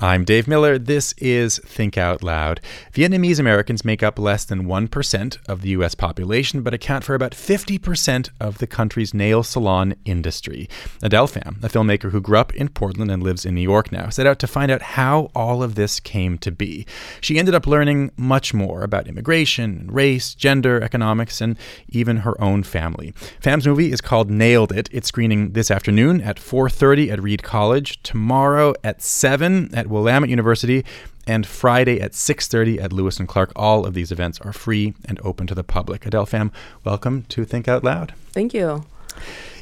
I'm Dave Miller. This is Think Out Loud. Vietnamese Americans make up less than 1% of the U.S. population, but account for about 50% of the country's nail salon industry. Adele Pham, a filmmaker who grew up in Portland and lives in New York now, set out to find out how all of this came to be. She ended up learning much more about immigration, race, gender, economics, and even her own family. Pham's movie is called Nailed It. It's screening this afternoon at 4.30 at Reed College, tomorrow at 7 at Willamette University and Friday at 6:30 at Lewis and Clark. All of these events are free and open to the public. Adele Pham, welcome to Think Out Loud. Thank you.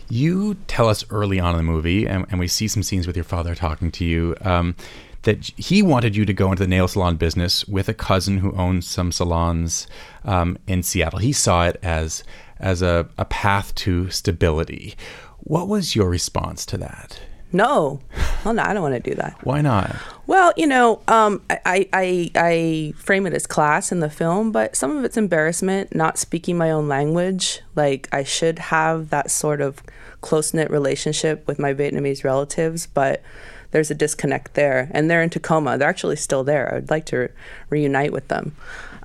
You tell us early on in the movie, and, and we see some scenes with your father talking to you, um, that he wanted you to go into the nail salon business with a cousin who owns some salons um, in Seattle. He saw it as as a, a path to stability. What was your response to that? No, well, no, I don't want to do that. Why not? Well, you know, um, I, I I frame it as class in the film, but some of it's embarrassment, not speaking my own language. Like I should have that sort of close knit relationship with my Vietnamese relatives, but there's a disconnect there, and they're in Tacoma. They're actually still there. I'd like to re- reunite with them.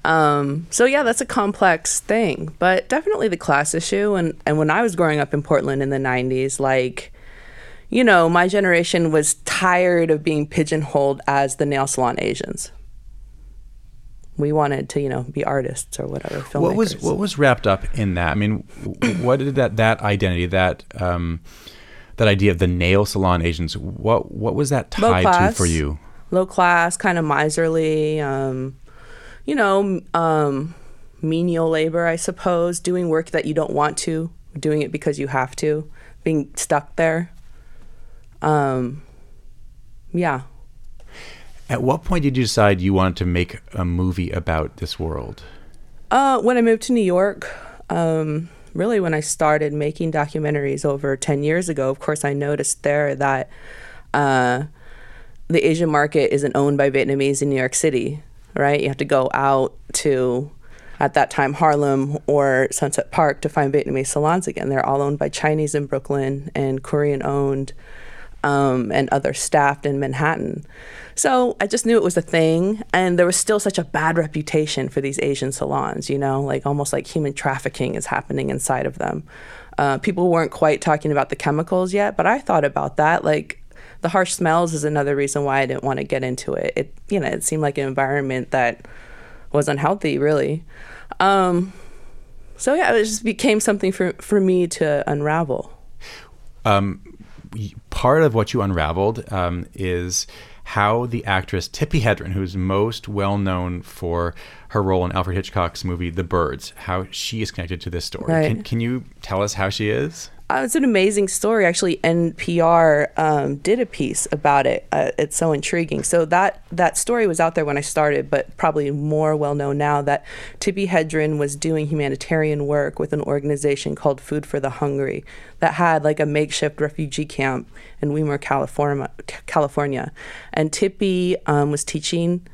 Um, so yeah, that's a complex thing, but definitely the class issue. And and when I was growing up in Portland in the '90s, like you know, my generation was tired of being pigeonholed as the nail salon Asians. We wanted to, you know, be artists or whatever. Filmmakers. What was what was wrapped up in that? I mean, what did that that identity that um, that idea of the nail salon Asians? What what was that tied class, to for you? Low class, kind of miserly. Um, you know, um, menial labor, I suppose. Doing work that you don't want to, doing it because you have to, being stuck there. Um, yeah. At what point did you decide you wanted to make a movie about this world? Uh, when I moved to New York, um, really when I started making documentaries over 10 years ago, of course, I noticed there that uh, the Asian market isn't owned by Vietnamese in New York City, right? You have to go out to, at that time, Harlem or Sunset Park to find Vietnamese salons again. They're all owned by Chinese in Brooklyn and Korean owned um, and other staffed in Manhattan. So I just knew it was a thing, and there was still such a bad reputation for these Asian salons. You know, like almost like human trafficking is happening inside of them. Uh, people weren't quite talking about the chemicals yet, but I thought about that. Like the harsh smells is another reason why I didn't want to get into it. It you know it seemed like an environment that was unhealthy, really. Um, so yeah, it just became something for for me to unravel. Um, part of what you unraveled um, is how the actress Tippi Hedren, who's most well known for her role in Alfred Hitchcock's movie The Birds, how she is connected to this story. Right. Can, can you tell us how she is? Uh, it's an amazing story. Actually, NPR um, did a piece about it. Uh, it's so intriguing. So that that story was out there when I started, but probably more well known now. That Tippi Hedren was doing humanitarian work with an organization called Food for the Hungry that had like a makeshift refugee camp in Weimar, California. California, and Tippi um, was teaching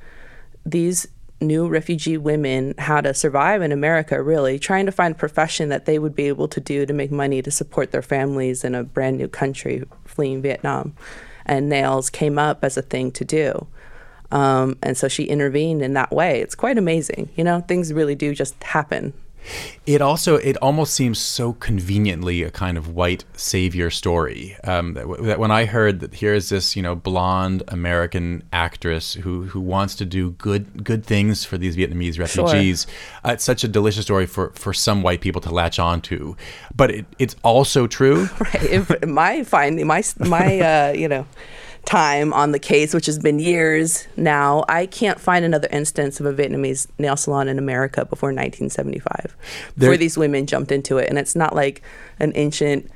these new refugee women how to survive in America, really, trying to find a profession that they would be able to do to make money to support their families in a brand new country fleeing Vietnam. And nails came up as a thing to do. Um, and so she intervened in that way. It's quite amazing. You know, things really do just happen. It also it almost seems so conveniently a kind of white savior story. Um, that, that, when I heard that here's this you know blonde American actress who who wants to do good good things for these Vietnamese refugees, sure. uh, it's such a delicious story for for some white people to latch onto. But it, it's also true. right. If my finding my my uh, you know time on the case, which has been years now, I can't find another instance of a Vietnamese nail salon in America before 1975 there, where these women jumped into it. And it's not like an ancient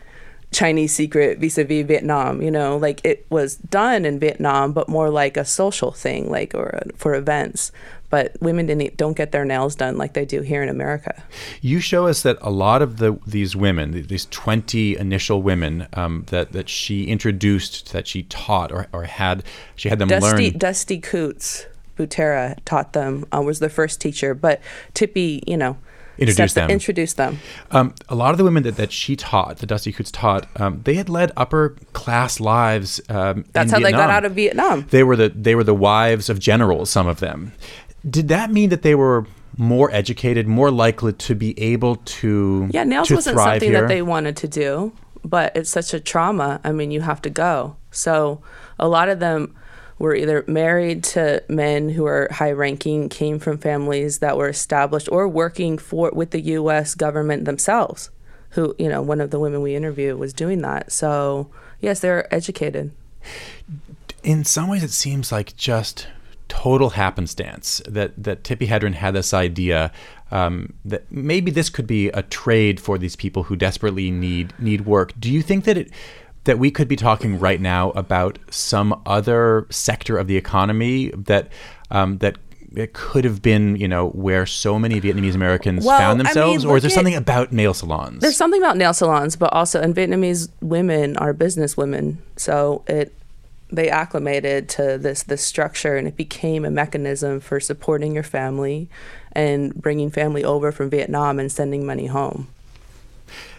Chinese secret vis-a-vis Vietnam, you know, like it was done in Vietnam, but more like a social thing, like or for events. But women didn't don't get their nails done like they do here in America. You show us that a lot of the these women, these twenty initial women um, that that she introduced, that she taught or, or had, she had them Dusty, learn. Dusty Coots Butera taught them uh, was the first teacher, but Tippi, you know Introduce them. Introduce them. Um, a lot of the women that, that she taught, the Dusty Coots taught, um, they had led upper class lives. Um, That's how they got out of Vietnam. They were the they were the wives of generals. Some of them. Did that mean that they were more educated, more likely to be able to Yeah, nails to wasn't something here? that they wanted to do, but it's such a trauma. I mean, you have to go. So a lot of them were either married to men who are high ranking, came from families that were established, or working for with the U.S. government themselves. Who you know, one of the women we interviewed was doing that. So yes, they're educated. in some ways it seems like just total happenstance that that Tippi Hedren had this idea um, that maybe this could be a trade for these people who desperately need need work. Do you think that it that we could be talking right now about some other sector of the economy that um, that it could have been, you know, where so many Vietnamese Americans Well, found I mean, themselves, or is there at- something about nail salons? There's something about nail salons, but also and Vietnamese women are business women, so it they acclimated to this this structure, and it became a mechanism for supporting your family and bringing family over from Vietnam and sending money home.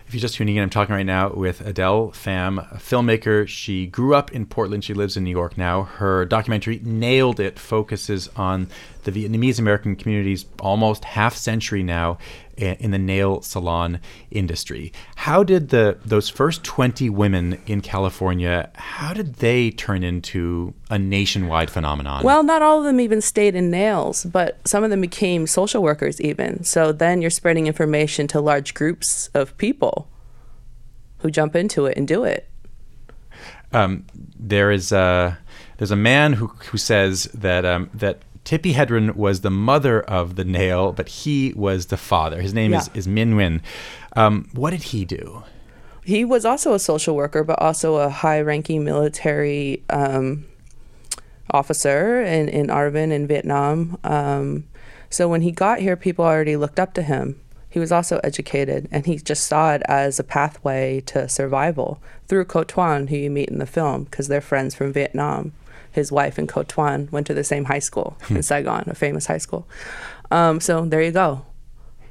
If you're just tuning in, I'm talking right now with Adele Pham, a filmmaker. She grew up in Portland. She lives in New York now. Her documentary, Nailed It, focuses on the Vietnamese American community's almost half century now in the nail salon industry. How did the those first 20 women in California, how did they turn into a nationwide phenomenon? Well, not all of them even stayed in nails, but some of them became social workers even. So then you're spreading information to large groups of people who jump into it and do it. um, there is a there's a man who who says that um, that Tippi Hedren was the mother of the nail, but he was the father. His name is Yeah. is Min Nguyen. Um, what did he do? He was also a social worker, but also a high-ranking military um, officer in in ARVN in Vietnam. Um, so when he got here, people already looked up to him. He was also educated, and he just saw it as a pathway to survival through Co Tuan, who you meet in the film, because they're friends from Vietnam. His wife and Co Tuan went to the same high school in Saigon, a famous high school. Um, so there you go.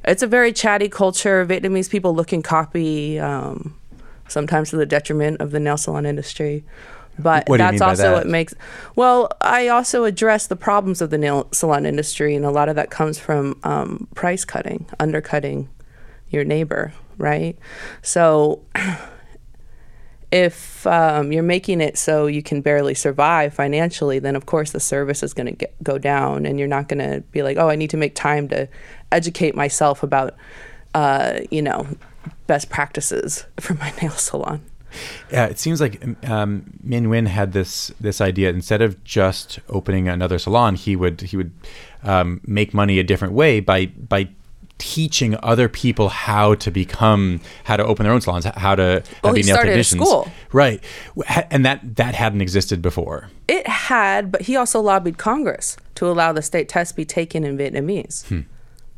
It's a very chatty culture. Vietnamese people look and copy, um, sometimes to the detriment of the nail salon industry. But What that's also that? what makes. Well, I also address the problems of the nail salon industry, and a lot of that comes from um, price cutting, undercutting your neighbor, right? So if um, you're making it so you can barely survive financially, then of course the service is going to go down, and you're not going to be like, oh, I need to make time to educate myself about, uh, you know, best practices for my nail salon. Yeah, it seems like um, Min Nguyen had this this idea. Instead of just opening another salon, he would he would um, make money a different way by by teaching other people how to become how to open their own salons, how to how Well, be nail technicians. school. right? And that that hadn't existed before. It had, but he also lobbied Congress to allow the state test be taken in Vietnamese. Hmm.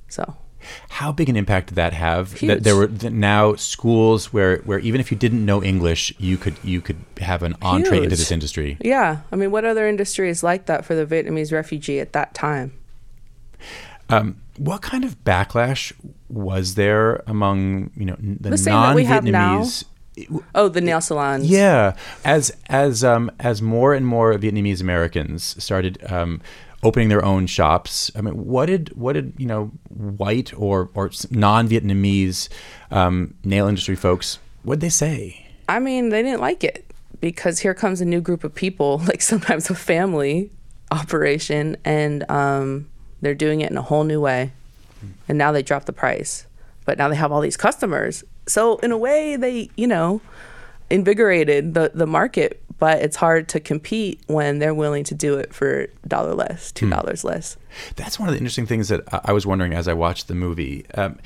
So How big an impact did that have? That there were now schools where, where even if you didn't know English, you could you could have an entree into this industry. yeah, I mean, what other industry is like that for the Vietnamese refugee at that time? Um, what kind of backlash was there among you know the, The same that we have now. non-Vietnamese? Oh, the nail salons. Yeah, as as um, as more and more Vietnamese Americans started um, opening their own shops. I mean, what did what did you know white or or non-Vietnamese um, nail industry folks? What did they say? I mean, they didn't like it because here comes a new group of people, like sometimes a family operation, and um, they're doing it in a whole new way. And now they drop the price, but now they have all these customers. So in a way, they you know invigorated the the market, but it's hard to compete when they're willing to do it for dollar less, two dollars less. That's one of the interesting things that I- I was wondering as I watched the movie. Um,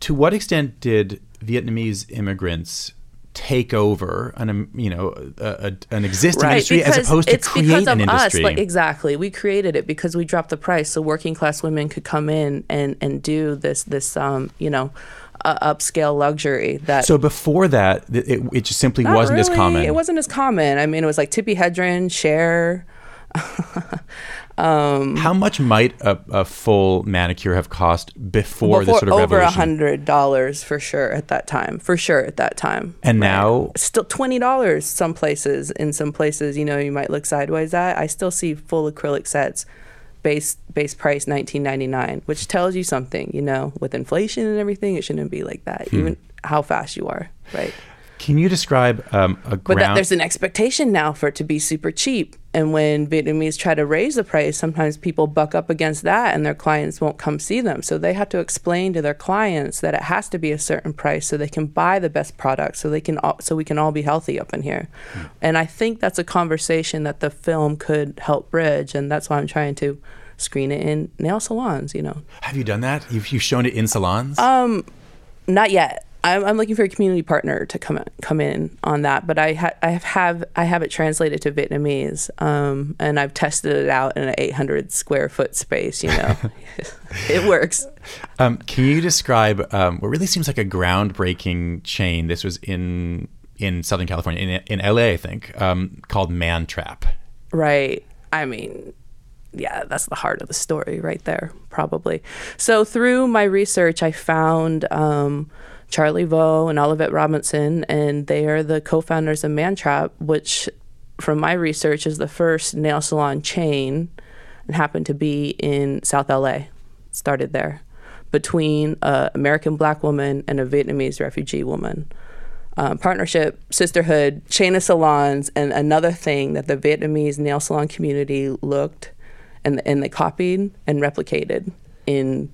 to what extent did Vietnamese immigrants take over an um, you know a, a, an existing industry as opposed to it's create because an of industry? Us. Like exactly, we created it because we dropped the price, so working class women could come in and and do this this um you know uh, upscale luxury that. so before that, it, it just simply wasn't as common. It wasn't as common. I mean, it was like Tippi Hedren, Cher. Um, How much might a, a full manicure have cost before, this sort of over revolution? hundred dollars for sure at that time. For sure at that time. And now- still twenty dollars some places. In some places, you know, you might look sideways at. I still see full acrylic sets, base base price nineteen ninety nine, which tells you something. You know, with inflation and everything, it shouldn't be like that. Hmm. Even how fast you are, right? Can you describe um, a But that, there's an expectation now for it to be super cheap. And when Vietnamese try to raise the price, sometimes people buck up against that and their clients won't come see them. So they have to explain to their clients that it has to be a certain price so they can buy the best product so they can all, so we can all be healthy up in here. And I think that's a conversation that the film could help bridge and that's why I'm trying to screen it in nail salons, you know. have you done that? You've, you've shown it in salons? Um, Not yet. I'm, I'm looking for a community partner to come come in on that, but I ha- I have, have I have it translated to Vietnamese, um, and I've tested it out in an 800 square foot space. You know, it works. Um, can you describe um, what really seems like a groundbreaking chain? This was in in Southern California, in, in LA, I think, um, called Man Trap. Right. I mean, yeah, that's the heart of the story right there, probably. So through my research, I found um, Charlie Vo and Olivet Robinson, and they are the co-founders of Mantrap, which, from my research, is the first nail salon chain, and happened to be in South LA. Started there, between an American black woman and a Vietnamese refugee woman um, partnership, sisterhood, chain of salons, and another thing that the Vietnamese nail salon community looked and and they copied and replicated in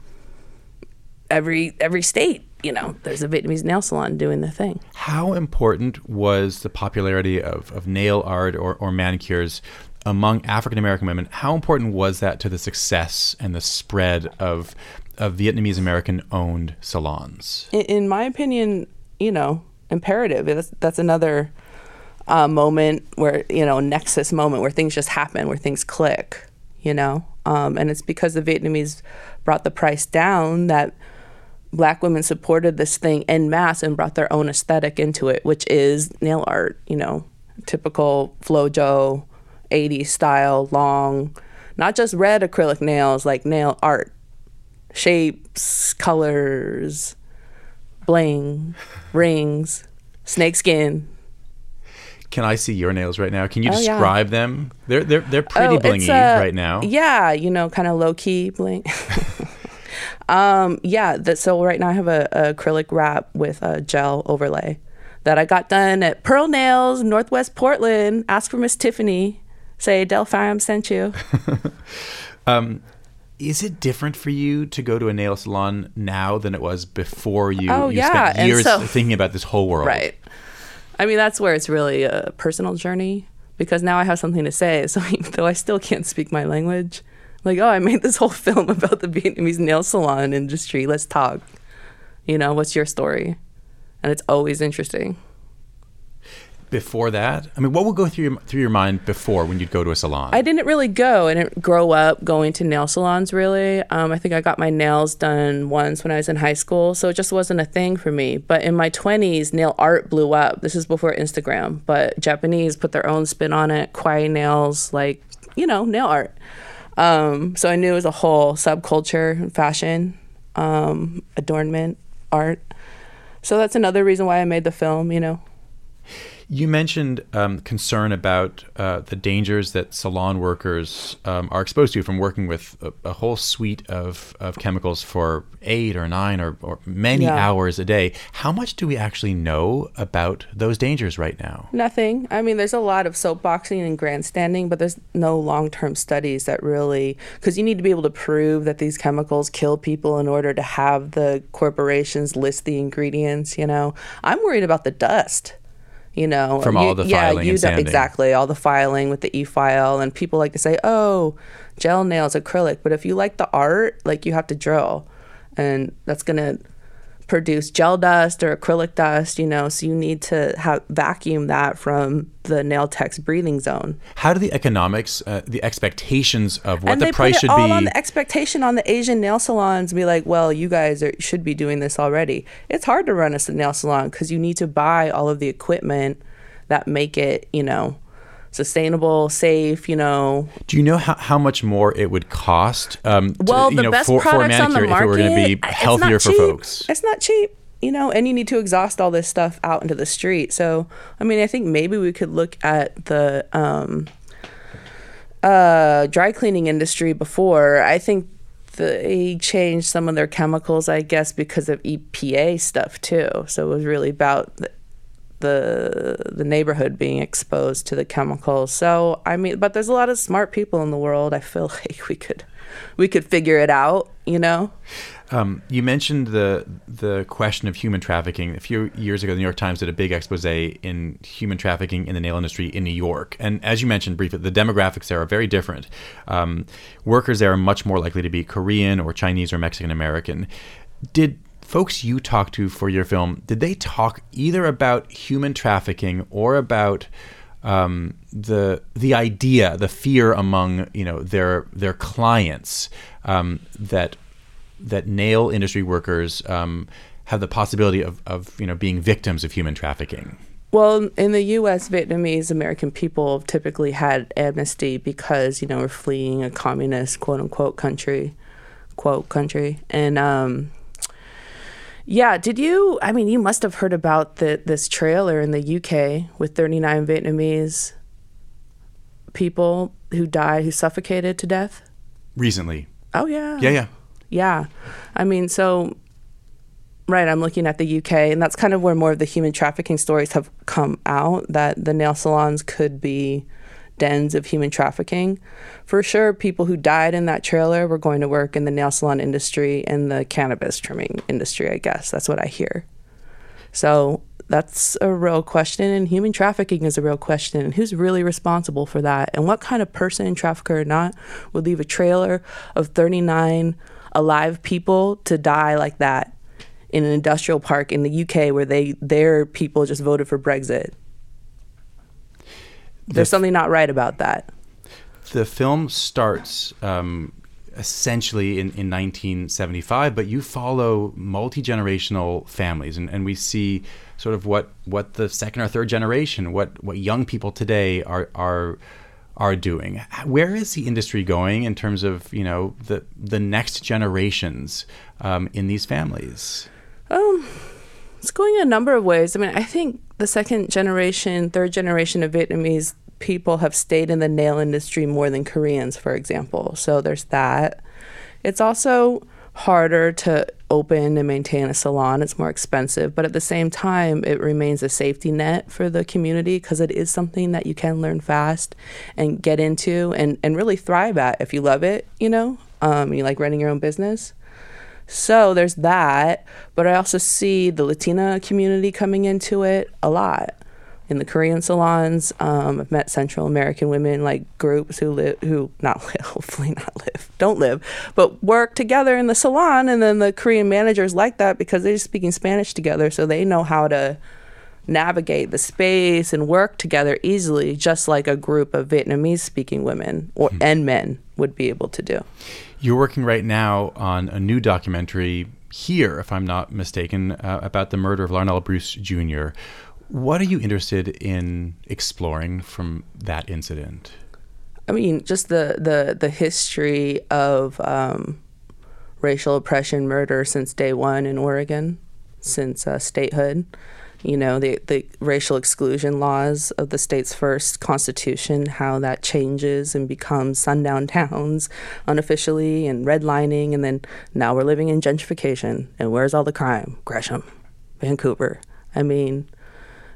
every every state. You know, there's a Vietnamese nail salon doing the thing. How important was the popularity of, of nail art or, or manicures among African American women? How important was that to the success and the spread of, of Vietnamese American owned salons? In, in my opinion, you know, imperative. That's, that's another uh, moment where you know nexus moment where things just happen, where things click. You know, um, and it's because the Vietnamese brought the price down that black women supported this thing en masse and brought their own aesthetic into it, which is nail art. You know, typical FloJo, 80s style, long, not just red acrylic nails, like nail art, shapes, colors, bling, rings, snakeskin. Can I see your nails right now? Can you Oh, yeah. describe them? They're they're they're pretty Oh, blingy uh, right now. Yeah, you know, kind of low key bling. um, yeah, that, so right now I have a, a acrylic wrap with a gel overlay that I got done at Pearl Nails, Northwest Portland. Ask for Miss Tiffany. Say Delphi sent you. Um, is it different for you to go to a nail salon now than it was before you, Oh, you yeah, spent years so- thinking about this whole world? Right. I mean, that's where it's really a personal journey because now I have something to say. So even though I still can't speak my language, like, oh, I made this whole film about the Vietnamese nail salon industry. Let's talk. You know, what's your story? And it's always interesting. Before that, I mean, what would go through your, through your mind before when you'd go to a salon? I didn't really go. I didn't grow up going to nail salons really. Um, I think I got my nails done once when I was in high school, so it just wasn't a thing for me. But in my 20s, nail art blew up. This is before Instagram, but Japanese put their own spin on it. Kawaii nails, like you know, nail art. Um, so I knew it was a whole subculture, fashion, um, adornment, art. So that's another reason why I made the film. You know. You mentioned um, concern about uh, the dangers that salon workers um, are exposed to from working with a, a whole suite of, of chemicals for eight or nine or, or many Yeah. hours a day. How much do we actually know about those dangers right now? Nothing. I mean, there's a lot of soapboxing and grandstanding, but there's no long term studies that really, because you need to be able to prove that these chemicals kill people in order to have the corporations list the ingredients, you know. I'm worried about the dust. You know, From all the filing and don't- sanding. exactly all the filing with the e-file, and people like to say, "Oh, gel nails, acrylic." But if you like the art, like you have to drill, and that's gonna produce gel dust or acrylic dust, you know, so you need to have vacuum that from the nail tech's breathing zone. How do the economics, uh, the expectations of what and the price should all be? on the expectation on the Asian nail salons be like, well, you guys are, should be doing this already. It's hard to run a nail salon because you need to buy all of the equipment that make it, you know, sustainable, safe, you know. Do you know how, how much more it would cost? Um, to- Well, you the know, best for, for a products on the manicure market, if it were going to be healthier for folks. It's not cheap, you know, and you need to exhaust all this stuff out into the street. So, I mean, I think maybe we could look at the um, uh, dry cleaning industry before. I think they changed some of their chemicals, I guess, because of EPA stuff too. So it was really about the the, the neighborhood being exposed to the chemicals. So I mean, but there's a lot of smart people in the world. I feel like we could we could figure it out. You know. Um, you mentioned the the question of human trafficking. A few years ago, the New York Times did a big expose in human trafficking in the nail industry in New York. And as you mentioned briefly, the demographics there are very different. Um, workers there are much more likely to be Korean or Chinese or Mexican American. Did folks you talked to for your film did they talk either about human trafficking or about um, the the idea, the fear among you know their their clients um, that that nail industry workers um, have the possibility of, of you know being victims of human trafficking. Well, in the U.S., Vietnamese American people typically had amnesty because you know we're fleeing a communist quote unquote country, quote country, and um, yeah. Did you? I mean, you must have heard about the this trailer in the UK with 39 Vietnamese people who died, who suffocated to death. Recently, Oh yeah. yeah, yeah. Yeah. I mean, so, right, I'm looking at the UK, and that's kind of where more of the human trafficking stories have come out that the nail salons could be dens of human trafficking. For sure, people who died in that trailer were going to work in the nail salon industry and the cannabis trimming industry, I guess. That's what I hear. So, that's a real question, and human trafficking is a real question. And who's really responsible for that? And what kind of person, trafficker or not, would leave a trailer of 39 alive people to die like that in an industrial park in the UK where they their people just voted for Brexit? There's something not right about that. The film starts um, essentially in, in 1975, but you follow multi generational families, and, and we see sort of what, what the second or third generation, what, what young people today are are are doing. Where is the industry going in terms of you know the the next generations um, in these families? Um, it's going a number of ways. I mean, I think the second generation, third generation of Vietnamese people have stayed in the nail industry more than Koreans, for example. So there's that. It's also harder to open and maintain a salon. It's more expensive, but at the same time, it remains a safety net for the community because it is something that you can learn fast and get into and, and really thrive at if you love it, you know, um, you like running your own business. So there's that, but I also see the Latina community coming into it a lot. In the Korean salons, um, I've met Central American women like groups who live, who not live, hopefully not live, don't live, but work together in the salon. And then the Korean managers like that because they're speaking Spanish together, so they know how to navigate the space and work together easily, just like a group of Vietnamese speaking women or and men would be able to do. You're working right now on a new documentary here, if I'm not mistaken, uh, about the murder of Larnell Bruce Jr. What are you interested in exploring from that incident? I mean, just the the the history of um, racial oppression, murder since day one in Oregon, since uh, statehood. You know, the the racial exclusion laws of the state's first constitution, how that changes and becomes sundown towns unofficially, and redlining, and then now we're living in gentrification. And where's all the crime? Gresham, Vancouver. I mean,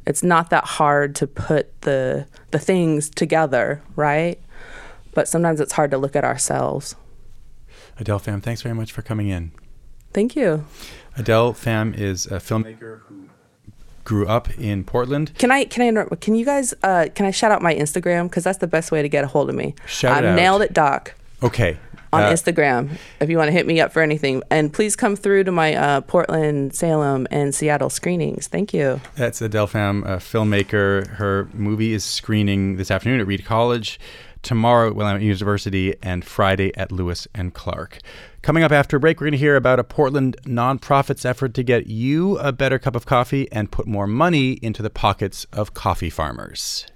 it's not that hard to put the the things together, right? But sometimes it's hard to look at ourselves. Adele Pham, thanks very much for coming in. Thank you. Adele Pham is a filmmaker who grew up in Portland. Can I can I interrupt? Can you guys uh, can I shout out my Instagram because that's the best way to get a hold of me. Shout I'm out. nailed it doc Okay. on Uh, Instagram if you want to hit me up for anything. And please come through to my uh, Portland, Salem, and Seattle screenings. Thank you. That's Adele Pham, a filmmaker. Her movie is screening this afternoon at Reed College, tomorrow at Willamette University, and Friday at Lewis and Clark. Coming up after a break, we're going to hear about a Portland nonprofit's effort to get you a better cup of coffee and put more money into the pockets of coffee farmers.